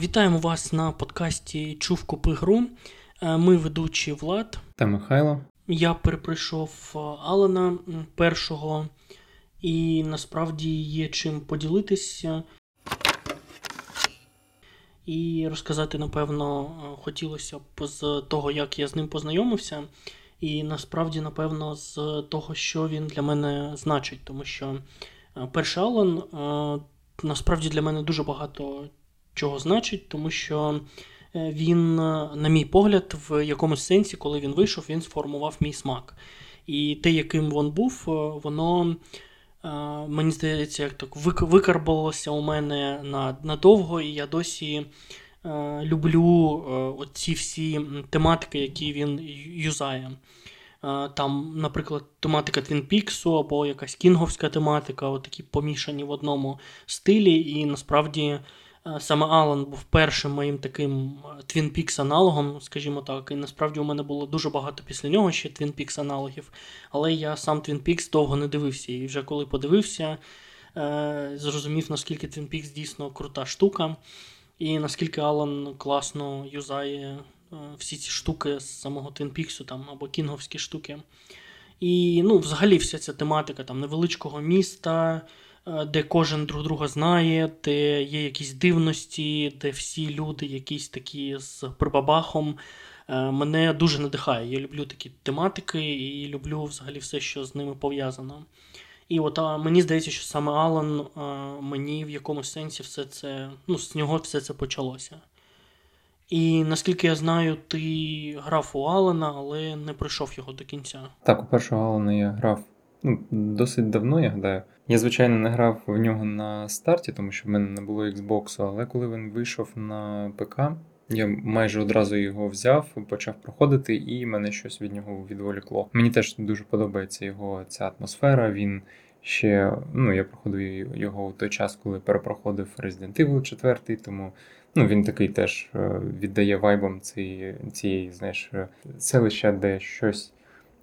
Вітаємо вас на подкасті Чув купи гру. Е, Ми ведучі Влад. Та Михайло. Я переприйшов е, Алана першого, і насправді є чим поділитися. І розказати, напевно, е, хотілося б з того, як я з ним познайомився. І насправді, напевно, з того, що він для мене значить. Тому що перший Алан насправді для мене дуже багато чого значить, тому що е, він, е, на мій погляд, в якомусь сенсі, коли він вийшов, він сформував мій смак. І те, яким він був, е, воно, мені здається, як так вик- викарбувалося у мене надовго, і я досі люблю оці всі тематики, які він юзає. Там, наприклад, тематика Твін Піксу або якась кінговська тематика, отакі помішані в одному стилі. І насправді саме Алан був першим моїм таким Twin Peaks аналогом, скажімо так. І насправді у мене було дуже багато після нього ще Twin Peaks аналогів. Але я сам Twin Peaks довго не дивився. І вже коли подивився, е, зрозумів, наскільки Twin Peaks дійсно крута штука, і наскільки Алан класно юзає е, всі ці штуки з самого Twin Peaks, там, або кінговські штуки. І ну, взагалі вся ця тематика там, невеличкого міста, е, де кожен друг друга знає, де є якісь дивності, де всі люди якісь такі з прибабахом. е, Мене дуже надихає. Я люблю такі тематики і люблю взагалі все, що з ними пов'язано. І от а, мені здається, що саме Алан а, мені в якомусь сенсі все це, ну, з нього все це почалося. І наскільки я знаю, ти грав у Алана, але не пройшов його до кінця. Так, у першого Алана я грав ну, досить давно, я гадаю. Я, звичайно, не грав в нього на старті, тому що в мене не було Xbox, але коли він вийшов на ПК, я майже одразу його взяв, почав проходити, і мене щось від нього відволікло. Мені теж дуже подобається його ця атмосфера. Він ще, ну, я проходив його у той час, коли перепроходив Resident Evil 4, тому ну, він такий теж е, віддає вайбом цієї, цієї знаєш, е, селища, де щось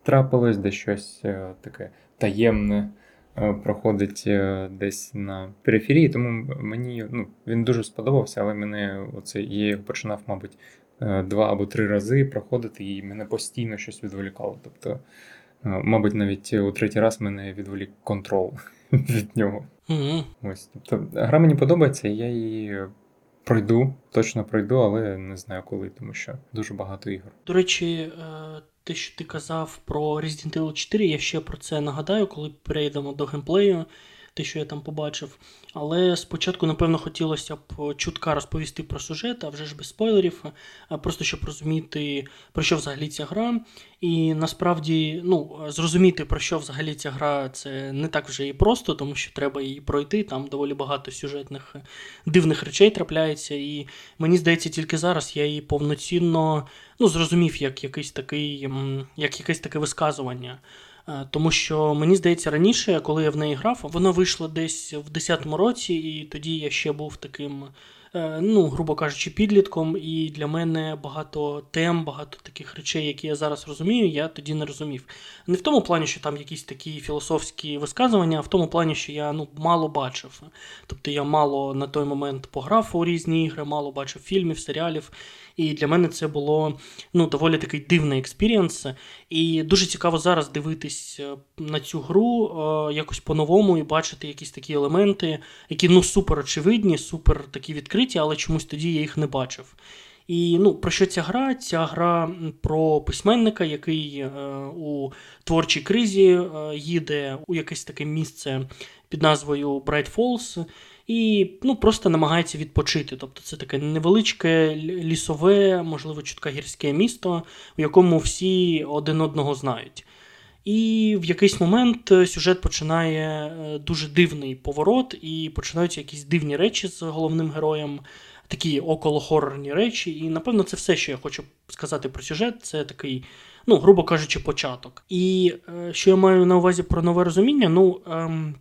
трапилось, де щось е, таке таємне е, проходить е, десь на периферії. Тому мені ну, він дуже сподобався, але мене оце я його починав, мабуть, два або три рази проходити, і мене постійно щось відволікало. Тобто, мабуть, навіть у третій раз мене відволік контрол від нього. Угу. Ось, тобто, гра мені подобається, я її пройду, точно пройду, але не знаю коли, тому що дуже багато ігор. До речі, те, що ти казав про Resident Evil 4, я ще про це нагадаю, коли перейдемо до геймплею, те, що я там побачив. Але спочатку, напевно, хотілося б чутка розповісти про сюжет, а вже ж без спойлерів, а просто щоб розуміти, про що взагалі ця гра. І насправді, ну, зрозуміти, про що взагалі ця гра, це не так вже і просто, тому що треба її пройти. Там доволі багато сюжетних дивних речей трапляється. І мені здається, тільки зараз я її повноцінно ну, зрозумів як якийсь такий, як якесь таке висказування. Е, Тому що мені здається, раніше, коли я в неї грав, вона вийшла десь в 10-му році, і тоді я ще був таким, е, ну, грубо кажучи, підлітком. І для мене багато тем, багато таких речей, які я зараз розумію, я тоді не розумів. Не в тому плані, що там якісь такі філософські висказування, а в тому плані, що я ну, мало бачив. Тобто я мало на той момент пограв у різні ігри, мало бачив фільмів, серіалів. І для мене це було ну, доволі такий дивний experience. І дуже цікаво зараз дивитись е, на цю гру е, якось по-новому і бачити якісь такі елементи, які ну супер очевидні, супер такі відкриті, але чомусь тоді я їх не бачив. І ну, про що ця гра? Ця гра про письменника, який е, у творчій кризі е, їде у якесь таке місце під назвою Bright Falls, і ну, просто намагається відпочити. Тобто це таке невеличке лісове, можливо, чутка гірське місто, в якому всі один одного знають. І в якийсь момент е, сюжет починає е, дуже дивний поворот, і починаються якісь дивні речі з головним героєм, такі околохорорні речі. І напевно це все, що я хочу сказати про сюжет. Це такий, ну, грубо кажучи, початок. І е, що я маю на увазі про нове розуміння, ну. Ем,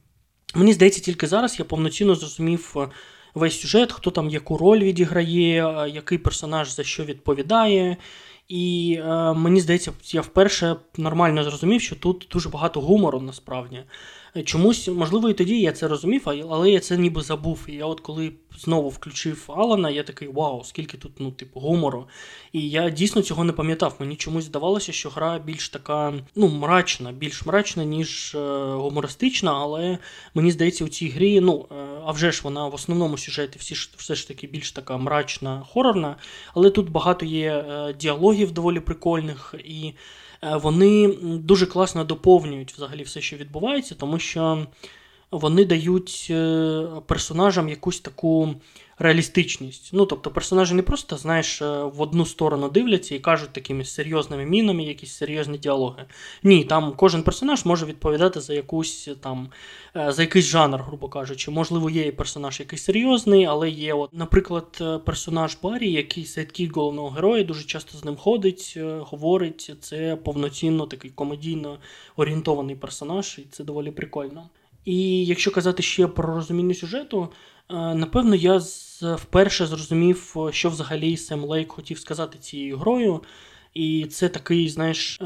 Мені здається, тільки зараз я повноцінно зрозумів е, весь сюжет, хто там яку роль відіграє, е, який персонаж за що відповідає. І е, мені здається, я вперше нормально зрозумів, що тут дуже багато гумору насправді. Чомусь, можливо, і тоді я це розумів, але я це ніби забув. І я от коли знову включив Алана, я такий вау, скільки тут, ну, типу, гумору. І я дійсно цього не пам'ятав. Мені чомусь здавалося, що гра більш така, ну, мрачна, більш мрачна, ніж е, гумористична, але мені здається, у цій грі, ну, е, а вже ж вона в основному сюжеті всі все ж таки більш така мрачна, хорорна, але тут багато є е, діалогів доволі прикольних, і е, вони дуже класно доповнюють взагалі все, що відбувається, тому що вони дають е, персонажам якусь таку реалістичність. Ну, тобто, персонажі не просто, знаєш, е, в одну сторону дивляться і кажуть такими серйозними мінами якісь серйозні діалоги. Ні, там кожен персонаж може відповідати за якусь там е, за якийсь жанр, грубо кажучи. Можливо, є і персонаж якийсь серйозний, але є, от, наприклад, персонаж Барі, який sidekick головного героя, дуже часто з ним ходить, говорить. Це повноцінно такий комедійно орієнтований персонаж, і це доволі прикольно. І якщо казати ще про розуміння сюжету, е, напевно, я вперше зрозумів, е, що взагалі Сем Лейк хотів сказати цією грою. І це такий, знаєш, е,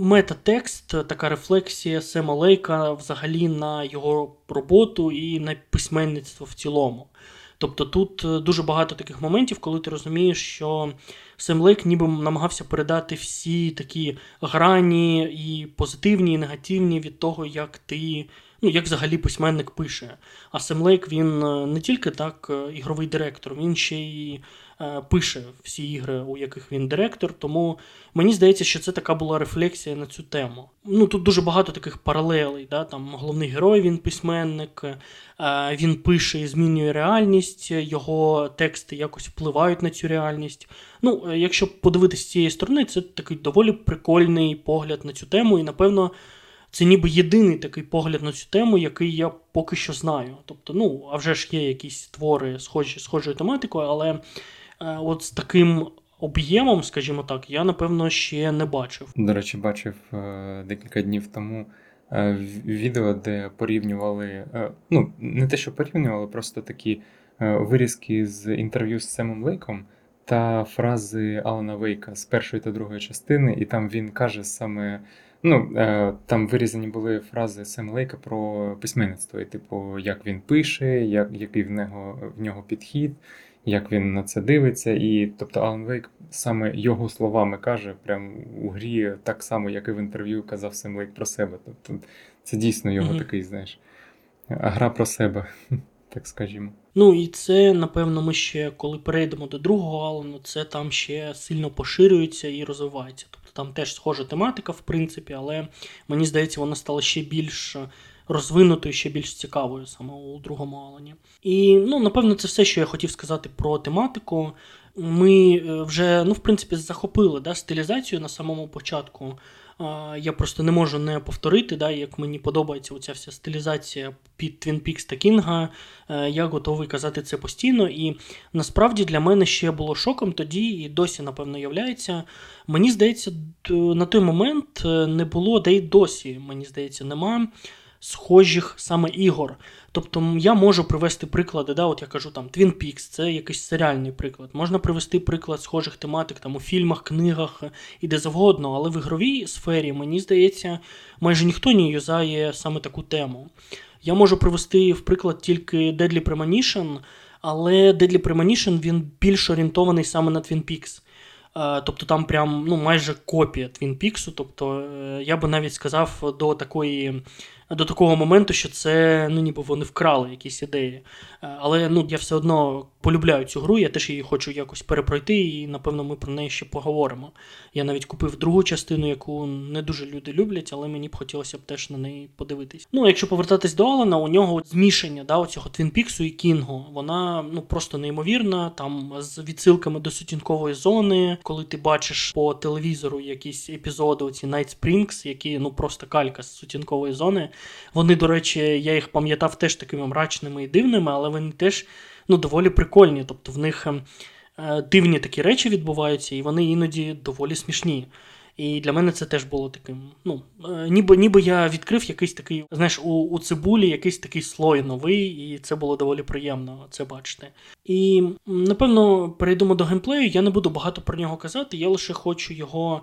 метатекст, така рефлексія Сема Лейка взагалі на його роботу і на письменництво в цілому. Тобто тут дуже багато таких моментів, коли ти розумієш, що Сем Лейк ніби намагався передати всі такі грані і позитивні, і негативні від того, як ти, ну як взагалі письменник пише. А Сем Лейк він е, не тільки так е, ігровий директор, він ще й е, пише всі ігри, у яких він директор. Тому мені здається, що це така була рефлексія на цю тему. Ну тут дуже багато таких паралелей. Да? Там головний герой, він письменник, він пише і змінює реальність, його тексти якось впливають на цю реальність. Ну, якщо подивитися з цієї сторони, це такий доволі прикольний погляд на цю тему, і напевно. Це ніби єдиний такий погляд на цю тему, який я поки що знаю. Тобто, ну, а вже ж є якісь твори схожі, схожою тематикою, але е, от з таким об'ємом, скажімо так, я напевно ще не бачив. До речі, бачив е, декілька днів тому е, відео, де порівнювали, е, ну, не те, що порівнювали, просто такі е, вирізки з інтерв'ю з Семом Лейком та фрази Алана Вейка з першої та другої частини, і там він каже саме. Ну, е, там вирізані були фрази Сема Лейка про письменництво, і, типу, як він пише, як, який в нього, в нього підхід, як він на це дивиться. І тобто Алан Вейк саме його словами каже, прям у грі так само, як і в інтерв'ю казав Сем Лейк про себе. Тобто це дійсно його Мгм. такий, знаєш, гра про себе, так скажімо. Ну і це, напевно, ми ще, коли перейдемо до другого Алану, це там ще сильно поширюється і розвивається. Там теж схожа тематика, в принципі, але мені здається, вона стала ще більш розвинутою, ще більш цікавою саме у другому Алані. І ну, напевно, це все, що я хотів сказати про тематику. Ми е, вже, ну, в принципі, захопили да, стилізацію на самому початку. Я просто не можу не повторити, да, як мені подобається оця вся стилізація під Twin Peaks та Кінга. Е, Я готовий казати це постійно. І насправді для мене ще було шоком тоді, і досі, напевно, являється. Мені здається, на той момент е, не було, де й досі, мені здається, нема схожих саме ігор. Тобто я можу привести приклади, да, от я кажу там Twin Peaks, це якийсь серіальний приклад. Можна привести приклад схожих тематик там у фільмах, книгах е, і де завгодно, але в ігровій сфері, мені здається, майже ніхто не юзає саме таку тему. Я можу привести в приклад тільки Deadly Premonition, але Deadly Premonition він більш орієнтований саме на Twin Peaks. Е, Тобто там прям ну, майже копія Twin Peaks. Тобто е, я би навіть сказав до такої. До такого моменту, що це ну ніби вони вкрали якісь ідеї. Е, Але ну я все одно полюбляю цю гру, я теж її хочу якось перепройти, і напевно ми про неї ще поговоримо. Я навіть купив другу частину, яку не дуже люди люблять, але мені б хотілося б теж на неї подивитись. Ну, якщо повертатись до Алана, у нього змішання да, оцього Твін Піксу і Кінгу, вона ну просто неймовірна. Там з відсилками до сутінкової зони, коли ти бачиш по телевізору якісь епізоди, оці Night Springs, які ну просто калька з сутінкової зони. Вони, до речі, я їх пам'ятав теж такими мрачними і дивними, але вони теж ну, доволі прикольні. Тобто в них ем, е, дивні такі речі відбуваються, і вони іноді доволі смішні. І для мене це теж було таким. Ну, е, ніби, ніби я відкрив якийсь такий, знаєш, у, у цибулі якийсь такий слой новий, і це було доволі приємно це бачити. І напевно перейдемо до геймплею. Я не буду багато про нього казати, я лише хочу його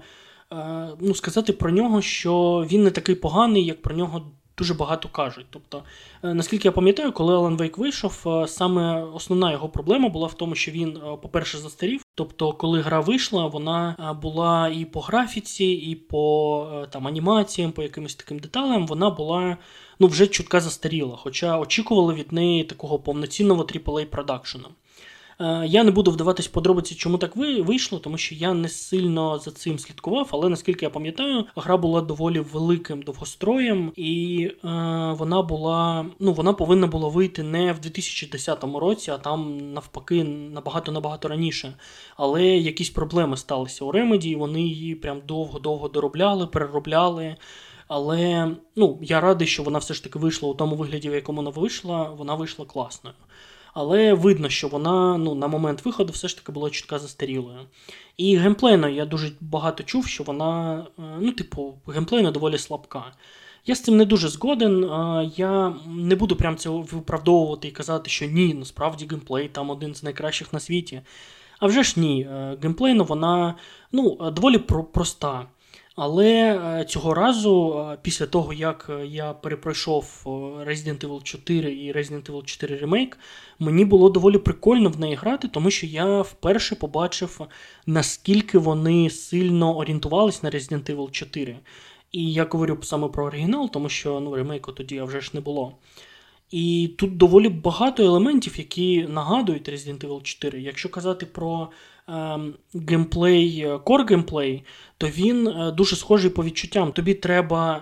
е, ну, сказати про нього, що він не такий поганий, як про нього дуже багато кажуть. Тобто, е, наскільки я пам'ятаю, коли Alan Wake вийшов, е, саме основна його проблема була в тому, що він, е, по-перше, застарів. Тобто, коли гра вийшла, вона була і по графіці, і по там анімаціям, по якимось таким деталям, вона була ну вже чутка застаріла. Хоча очікували від неї такого повноцінного AAA продакшену. Е, Я не буду вдаватись подробиці, чому так вийшло, тому що я не сильно за цим слідкував, але наскільки я пам'ятаю, гра була доволі великим довгостроєм, і е, вона була, ну вона повинна була вийти не в 2010 році, а там навпаки набагато набагато раніше. Але якісь проблеми сталися у Remedy, і вони її прям довго-довго доробляли, переробляли. Але ну, я радий, що вона все ж таки вийшла у тому вигляді, в якому вона вийшла, вона вийшла класною. Але видно, що вона ну, на момент виходу все ж таки була чутка застарілою. І геймплейно я дуже багато чув, що вона, е, ну, типу, геймплейно доволі слабка. Я з цим не дуже згоден. е, Я не буду прям це виправдовувати і казати, що ні, насправді геймплей там один з найкращих на світі. А вже ж ні, е, геймплейно вона ну, доволі про- проста. Але е, цього разу, е, після того, як е, я перепройшов Resident Evil 4 і Resident Evil 4 Remake, мені було доволі прикольно в неї грати, тому що я вперше побачив, наскільки вони сильно орієнтувались на Resident Evil 4. І я говорю саме про оригінал, тому що ну, ремейку тоді вже ж не було. І тут доволі багато елементів, які нагадують Resident Evil 4. Якщо казати про геймплей, core геймплей, то він е, дуже схожий по відчуттям. Тобі треба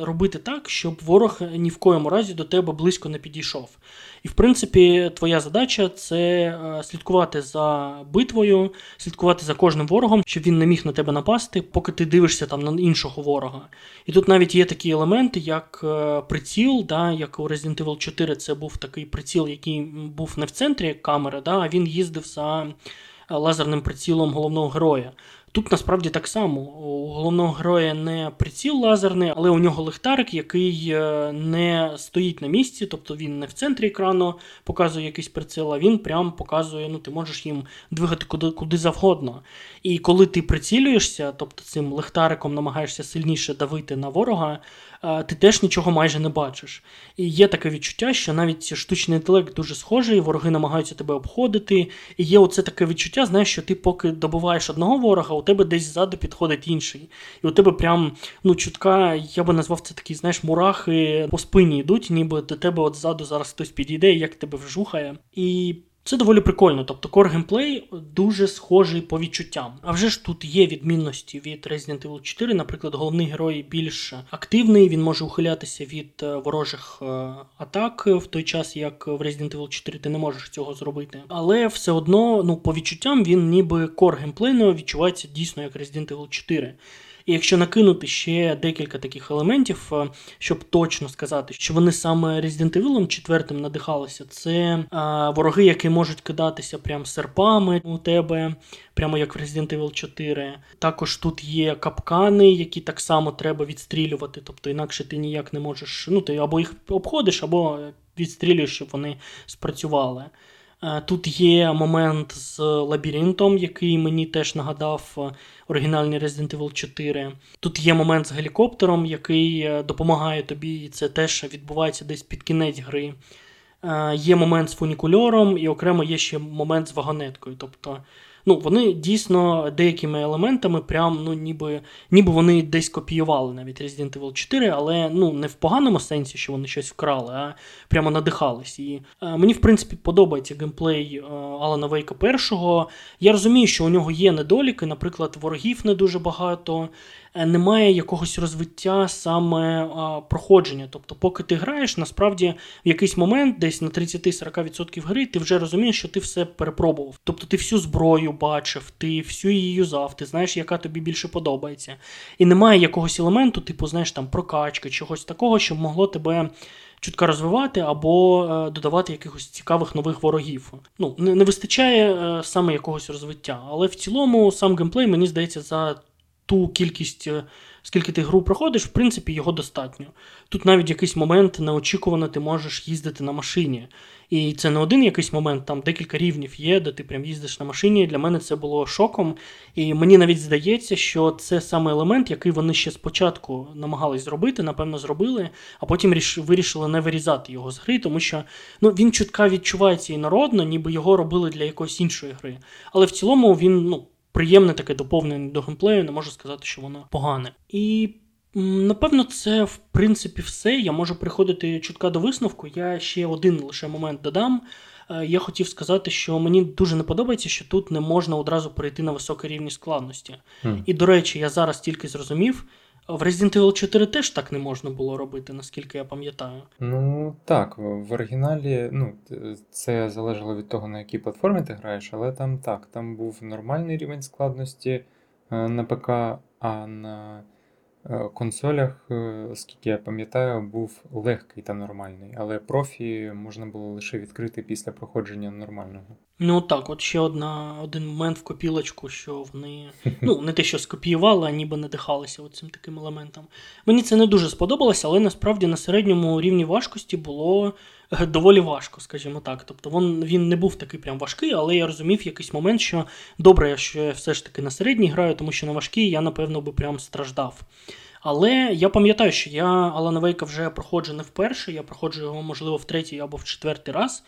е, робити так, щоб ворог ні в коєму разі до тебе близько не підійшов. І в принципі, твоя задача це е, слідкувати за битвою, слідкувати за кожним ворогом, щоб він не міг на тебе напасти, поки ти дивишся там на іншого ворога. І тут навіть є такі елементи, як е, приціл, да, як у Resident Evil 4 це був такий приціл, який був не в центрі камери, да, а він їздив за е, лазерним прицілом головного героя. Тут насправді так само. У головного героя не приціл лазерний, але у нього лихтарик, який е, не стоїть на місці, тобто він не в центрі екрану показує якийсь приціл, а він прям показує, ну ти можеш їм двигати куди, куди завгодно. І коли ти прицілюєшся, тобто цим лихтариком намагаєшся сильніше давити на ворога, е, ти теж нічого майже не бачиш. І є таке відчуття, що навіть штучний інтелект дуже схожий, вороги намагаються тебе обходити. І є оце таке відчуття, знаєш, що ти поки добиваєш одного ворога, у тебе десь ззаду підходить інший. І у тебе прям ну, чутка, я би назвав це такі, знаєш, мурахи по спині йдуть, ніби до тебе от ззаду зараз хтось підійде, як тебе вжухає. І це доволі прикольно. Тобто Core геймплей дуже схожий по відчуттям. А вже ж тут є відмінності від Resident Evil 4. Наприклад, головний герой більш активний, він може ухилятися від е, ворожих е, атак в той час, як в Resident Evil 4 ти не можеш цього зробити. Але все одно, ну, по відчуттям, він ніби Core геймплейно відчувається дійсно як Resident Evil 4. І якщо накинути ще декілька таких елементів, е, щоб точно сказати, що вони саме Resident Evil 4 надихалися, це е, вороги, які можуть кидатися прям серпами у тебе, прямо як в Resident Evil 4. Також тут є капкани, які так само треба відстрілювати, тобто інакше ти ніяк не можеш. Ну, ти або їх обходиш, або відстрілюєш, щоб вони спрацювали. Е, Тут є момент з лабіринтом, який мені теж нагадав е, оригінальний Resident Evil 4. Тут є момент з гелікоптером, який е, допомагає тобі, і це теж відбувається десь під кінець гри. Є момент з фунікульором, і окремо є ще момент з вагонеткою. Тобто, ну, вони дійсно деякими елементами, прям, ну, ніби, ніби вони десь копіювали навіть Resident Evil 4, але ну, не в поганому сенсі, що вони щось вкрали, а прямо надихались. І е, мені, в принципі, подобається геймплей е, Алана Вейка першого. Я розумію, що у нього є недоліки, наприклад, ворогів не дуже багато. е, Немає якогось розвиття саме а, проходження. Тобто, поки ти граєш, насправді в якийсь момент, десь на 30-40% гри, ти вже розумієш, що ти все перепробував. Тобто ти всю зброю бачив, ти всю її юзав, ти знаєш, яка тобі більше подобається. І немає якогось елементу, типу, знаєш, там прокачки, чогось такого, що могло тебе. Чутка розвивати або е, додавати якихось цікавих нових ворогів. Ну, не, не вистачає е, саме якогось розвиття. Але в цілому сам геймплей, мені здається, за ту кількість е, скільки ти гру проходиш, в принципі, його достатньо. Тут навіть якийсь момент неочікувано ти можеш їздити на машині. І це не один якийсь момент, там декілька рівнів є, де ти прям їздиш на машині. Для мене це було шоком. І мені навіть здається, що це саме елемент, який вони ще спочатку намагались зробити, напевно, зробили, а потім вирішили не вирізати його з гри, тому що ну, він чутка відчувається і народно, ніби його робили для якоїсь іншої гри. Але в цілому він ну, приємне таке доповнення до геймплею, не можу сказати, що воно погане. І напевно, це в принципі все. Я можу приходити чутка до висновку. Я ще один лише момент додам. Е, Я хотів сказати, що мені дуже не подобається, що тут не можна одразу перейти на високий рівні складності. Mm. І до речі, я зараз тільки зрозумів. В Resident Evil 4 теж так не можна було робити, наскільки я пам'ятаю. Ну так, в оригіналі, ну, це залежало від того, на якій платформі ти граєш, але там так, там був нормальний рівень складності е, на ПК, а на е, консолях, е, оскільки я пам'ятаю, був легкий та нормальний, але профі можна було лише відкрити після проходження нормального. Ну так, от ще одна, один момент в копілочку, що вони ну не те, що скопіювали, а ніби надихалися цим таким елементом. Мені це не дуже сподобалося, але насправді на середньому рівні важкості було е, доволі важко, скажімо так. Тобто він, він не був такий прям важкий, але я розумів якийсь момент, що добре, що я все ж таки на середній граю, тому що на важкий я, напевно, би прям страждав. Але я пам'ятаю, що я Алана Вейка вже проходжу не вперше, я проходжу його, можливо, в третій або в четвертий раз.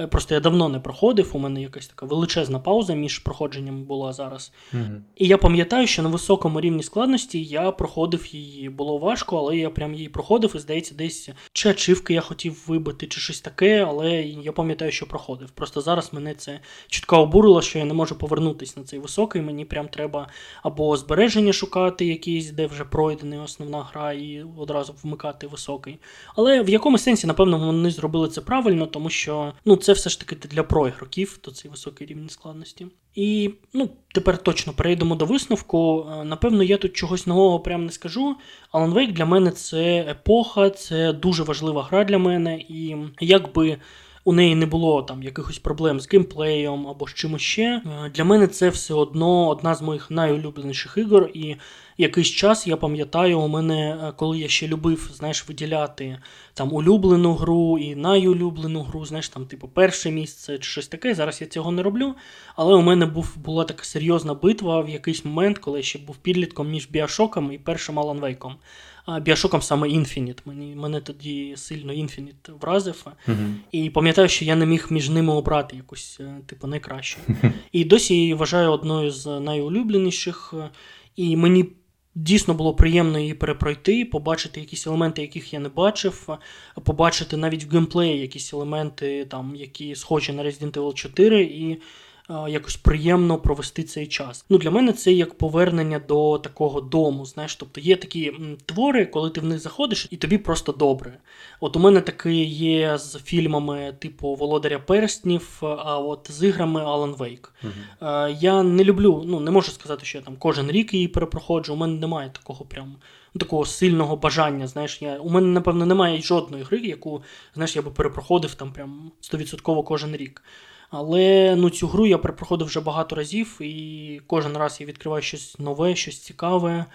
Е, Просто я давно не проходив, у мене якась така величезна пауза між проходженням була зараз. Угу. І я пам'ятаю, що на високому рівні складності я проходив її. Було важко, але я прям її проходив, і здається, десь чи ачивки я хотів вибити, чи щось таке, але я пам'ятаю, що проходив. Просто зараз мене це чітко обурило, що я не можу повернутися на цей високий. Мені прям треба або збереження шукати, якісь, де вже пройдена основна гра, і одразу вмикати високий. Але в якомусь сенсі, напевно, вони зробили це правильно, тому що ну, це все ж таки для проігроків, то цей високий рівень складності. І ну, тепер точно перейдемо до висновку. Е, Напевно, я тут чогось нового прям не скажу. Alan Wake для мене це епоха, це дуже важлива гра для мене, і якби. У неї не було там якихось проблем з геймплеєм або з чимось ще. е, Для мене це все одно одна з моїх найулюбленіших ігор. І якийсь час я пам'ятаю, у мене, е, коли я ще любив, знаєш, виділяти там улюблену гру і найулюблену гру, знаєш, там, типу, перше місце чи щось таке. Зараз я цього не роблю. Але у мене був, була така серйозна битва в якийсь момент, коли я ще був підлітком між Біошоком і першим Alan Wake. А Біошоком саме. Мені, мене тоді сильно Infinite вразив. Угу. І пам'ятаю, що я не міг між ними обрати якусь, е, типу, найкращу. І досі її вважаю одною з найулюбленіших. І мені дійсно було приємно її перепройти, побачити якісь елементи, яких я не бачив, побачити навіть в геймплеї якісь елементи, там, які схожі на Resident Evil 4, і якось приємно провести цей час. Ну, для мене це як повернення до такого дому. Знаєш, тобто є такі твори, коли ти в них заходиш, і тобі просто добре. От у мене таке є з фільмами типу Володаря Перснів, а от з іграми Alan Wake. Угу. Я не люблю, ну не можу сказати, що я там кожен рік її перепроходжу. У мене немає такого прям ну, такого сильного бажання. Знаєш, я, у мене, напевно, немає жодної гри, яку знаєш, я би перепроходив там прям 100% кожен рік. Але ну, цю гру я перепроходив вже багато разів, і кожен раз я відкриваю щось нове, щось цікаве.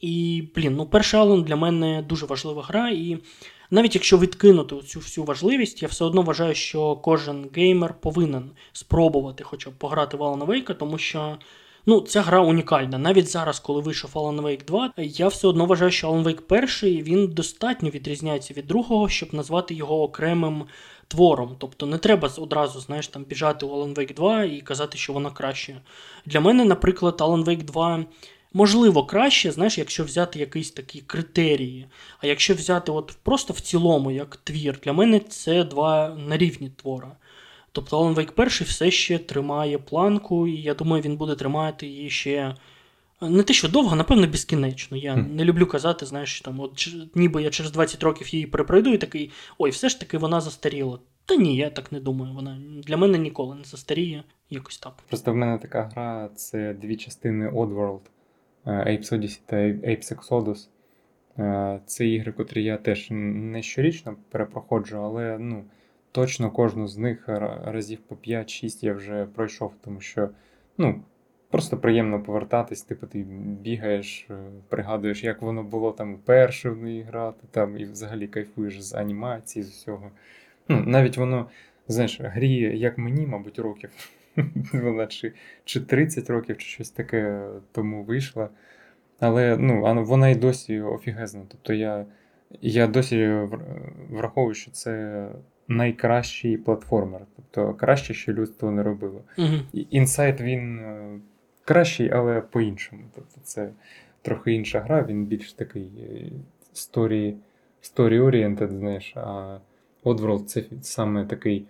І, блін, ну перший Алан для мене дуже важлива гра, і навіть якщо відкинути цю всю важливість, я все одно вважаю, що кожен геймер повинен спробувати хоча б пограти в Alan Wake, тому що ну, ця гра унікальна. Навіть зараз, коли вийшов Alan Wake 2, я все одно вважаю, що Alan Wake 1 він достатньо відрізняється від другого, щоб назвати його окремим твором. Тобто не треба одразу, знаєш, там біжати у Alan Wake 2 і казати, що вона краще. Для мене, наприклад, Alan Wake 2 можливо краще, знаєш, якщо взяти якісь такі критерії. А якщо взяти от просто в цілому як твір, для мене це два на рівні твора. Тобто Alan Wake 1 все ще тримає планку, і я думаю, він буде тримати її ще. Не те, що довго, напевно, безкінечно. Я не люблю казати, знаєш, що там, от, ніби я через 20 років її перепройду і такий, ой, все ж таки вона застаріла. Та ні, я так не думаю. Вона для мене ніколи не застаріє, якось так. Просто в мене така гра це дві частини Oddworld, е, Apes Odyssey та Apes Exodus. Е, Це ігри, котрі я теж не щорічно перепроходжу, але ну, точно кожну з них разів по 5-6 я вже пройшов, тому що ну, просто приємно повертатись, типу ти бігаєш, е, пригадуєш, як воно було там перше в неї грати, там, і взагалі кайфуєш з анімації, з усього. Ну, навіть воно, знаєш, грі, як мені, мабуть, років. Вона чи, чи 30 років, чи щось таке тому вийшла. Але ну, вона і досі офігезна. Тобто я, я досі враховую, що це найкращий платформер. Тобто краще, що людство не робило. Інсайт він е, кращий, але по-іншому. Тобто це трохи інша гра, він більш такий е, story, story-oriented, знаєш, а Oddworld це саме такий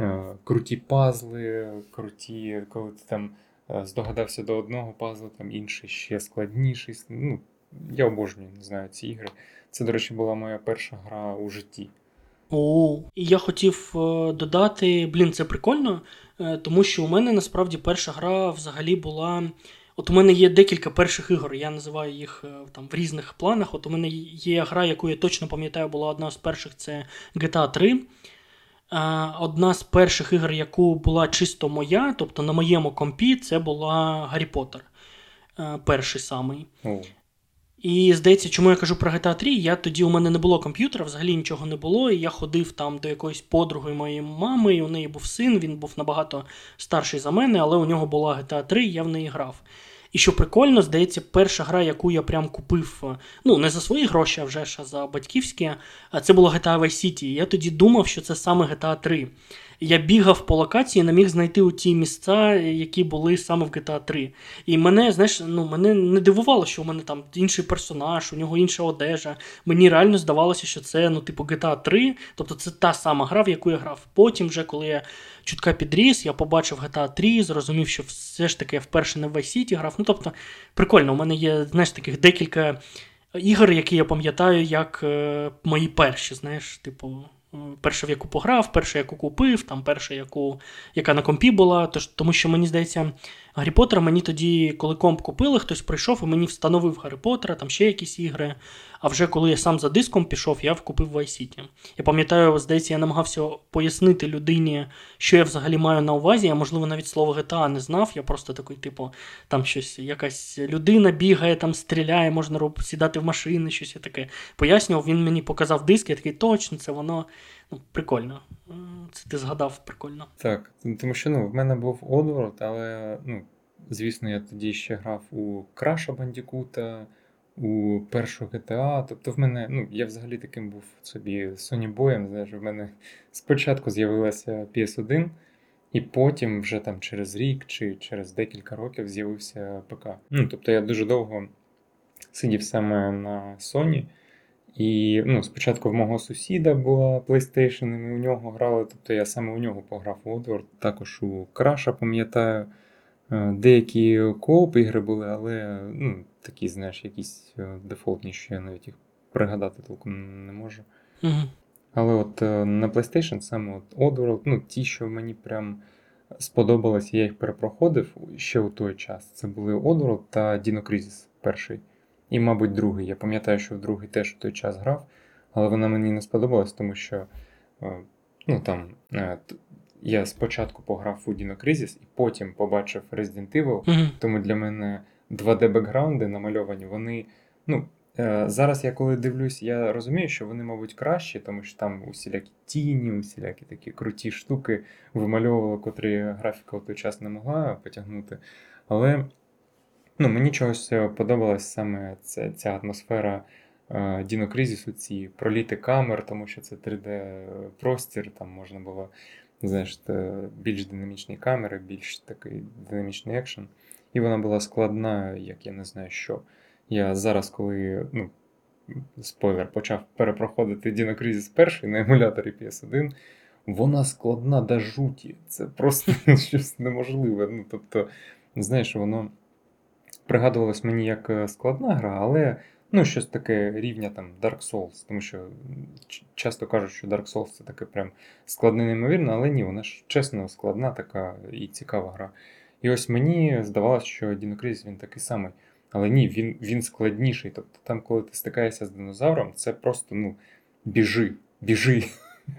е, круті пазли, круті, коли ти там е, здогадався до одного пазла, там інший ще складніший. Ну, я обожнюю, не знаю, ці ігри. Це, до речі, була моя перша гра у житті. О, і я хотів е, додати, блін, це прикольно, е, тому що у мене насправді перша гра взагалі була. От у мене є декілька перших ігор, я називаю їх е, там в різних планах. От у мене є гра, яку я точно пам'ятаю, була одна з перших це GTA 3. А, Одна з перших ігор, яку була чисто моя, тобто на моєму компі, це була Гаррі Поттер. Перший самий. О, І здається, чому я кажу про GTA 3, я тоді у мене не було комп'ютера, взагалі нічого не було. І я ходив там до якоїсь подруги моєї мами, і у неї був син, він був набагато старший за мене, але у нього була GTA 3, і я в неї грав. І що прикольно, здається, перша гра, яку я прям купив, е, ну не за свої гроші, а вже ж за батьківські, це була GTA Vice City. Я тоді думав, що це саме GTA 3. Я бігав по локації, і не міг знайти у ті місця, які були саме в GTA 3. І мене, знаєш, ну мене не дивувало, що у мене там інший персонаж, у нього інша одежа. Мені реально здавалося, що це ну, типу GTA 3, тобто це та сама гра, в яку я грав. Потім, вже коли я чутка підріс, я побачив GTA 3, зрозумів, що все ж таки я вперше не в Vice City грав. Ну тобто, прикольно, у мене є, знаєш, таких декілька ігор, які я пам'ятаю, як е, мої перші, знаєш, типу. Е, Перша, в яку пограв, перше, яку купив, там перша, яку, яка на компі була. Тож, тому що мені здається, Гаррі Поттера мені тоді, коли комп купили, хтось прийшов і мені встановив Гаррі Поттера, там ще якісь ігри. А вже коли я сам за диском пішов, я купив Vice City. Я пам'ятаю, здається, я намагався пояснити людині, що я взагалі маю на увазі. Я, можливо, навіть слово GTA не знав. Я просто такий, типу, там щось, якась людина бігає, там стріляє, можна роб- сідати в машини, щось я таке. Пояснював, він мені показав диск, я такий, точно, це воно. Ну, прикольно. Е, Це ти згадав прикольно. Так, тому що ну, в мене був Oddworld, але ну, звісно, я тоді ще грав у Краша Бандікута, у першу GTA. Тобто в мене, ну, я взагалі таким був собі Сонібоєм, знаєш, в мене спочатку з'явилася PS1, і потім вже там через рік чи через декілька років з'явився ПК. Ну, тобто я дуже довго сидів саме на Sony. І ну, спочатку в мого сусіда була PlayStation, і ми у нього грали. Тобто я саме у нього пограв у Oddworld. Також у Краша, пам'ятаю. Е, Деякі кооп ігри були, але ну, такі, знаєш, якісь е, дефолтні, що я навіть їх пригадати толком не можу. Угу. Але от е, на PlayStation саме от Oddworld, ну, ті, що мені прям сподобалось, я їх перепроходив ще у той час. Це були Oddworld та Dino Crisis перший. І, мабуть, другий. Я пам'ятаю, що в другий теж в той час грав, але вона мені не сподобалась, тому що е, ну, там, е, я спочатку пограв у Dino Crisis і потім побачив Resident Evil, Угу. тому для мене 2D-бекграунди намальовані, вони. Ну, е, зараз я коли дивлюсь, я розумію, що вони, мабуть, кращі, тому що там усілякі тіні, усілякі такі круті штуки вимальовували, котрі графіка у той час не могла потягнути. Але ну, мені чогось е, подобалась саме ця, ця атмосфера е, Діно Кризісу, ці проліти камер, тому що це 3D-простір, там можна було знаєш, більш динамічні камери, більш такий динамічний екшен. І вона була складна, як я не знаю що. Я зараз, коли, ну, спойлер, почав перепроходити Crisis перший на емуляторі PS1, вона складна до жуті. Це просто щось неможливе. Ну, тобто, знаєш, воно пригадувалось мені як е, складна гра, але ну, щось таке рівня там Dark Souls, тому що часто кажуть, що Dark Souls це таке прям складне неймовірно, але ні, вона ж чесно складна така і цікава гра. І ось мені здавалося, що Crisis він такий самий. Але ні, він, він складніший. Тобто там, коли ти стикаєшся з динозавром, це просто ну, біжи, біжи.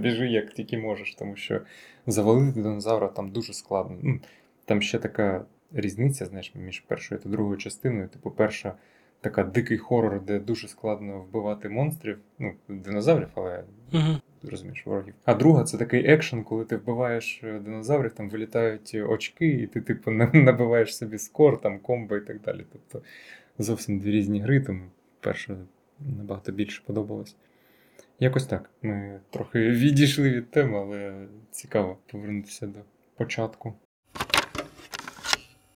Біжи як тільки можеш, тому що завалити динозавра там дуже складно. Там ще така різниця, знаєш, між першою та другою частиною. Типу, перша така дикий хорор, де дуже складно вбивати монстрів, ну, динозаврів, але Угу. розумієш, ворогів. А друга це такий екшен, коли ти вбиваєш е, динозаврів, там вилітають очки, і ти, типу, на- набиваєш собі скор, там комбо і так далі. Тобто зовсім дві різні гри, тому перша набагато більше подобалась. Якось так. Ми трохи відійшли від теми, але цікаво повернутися до початку.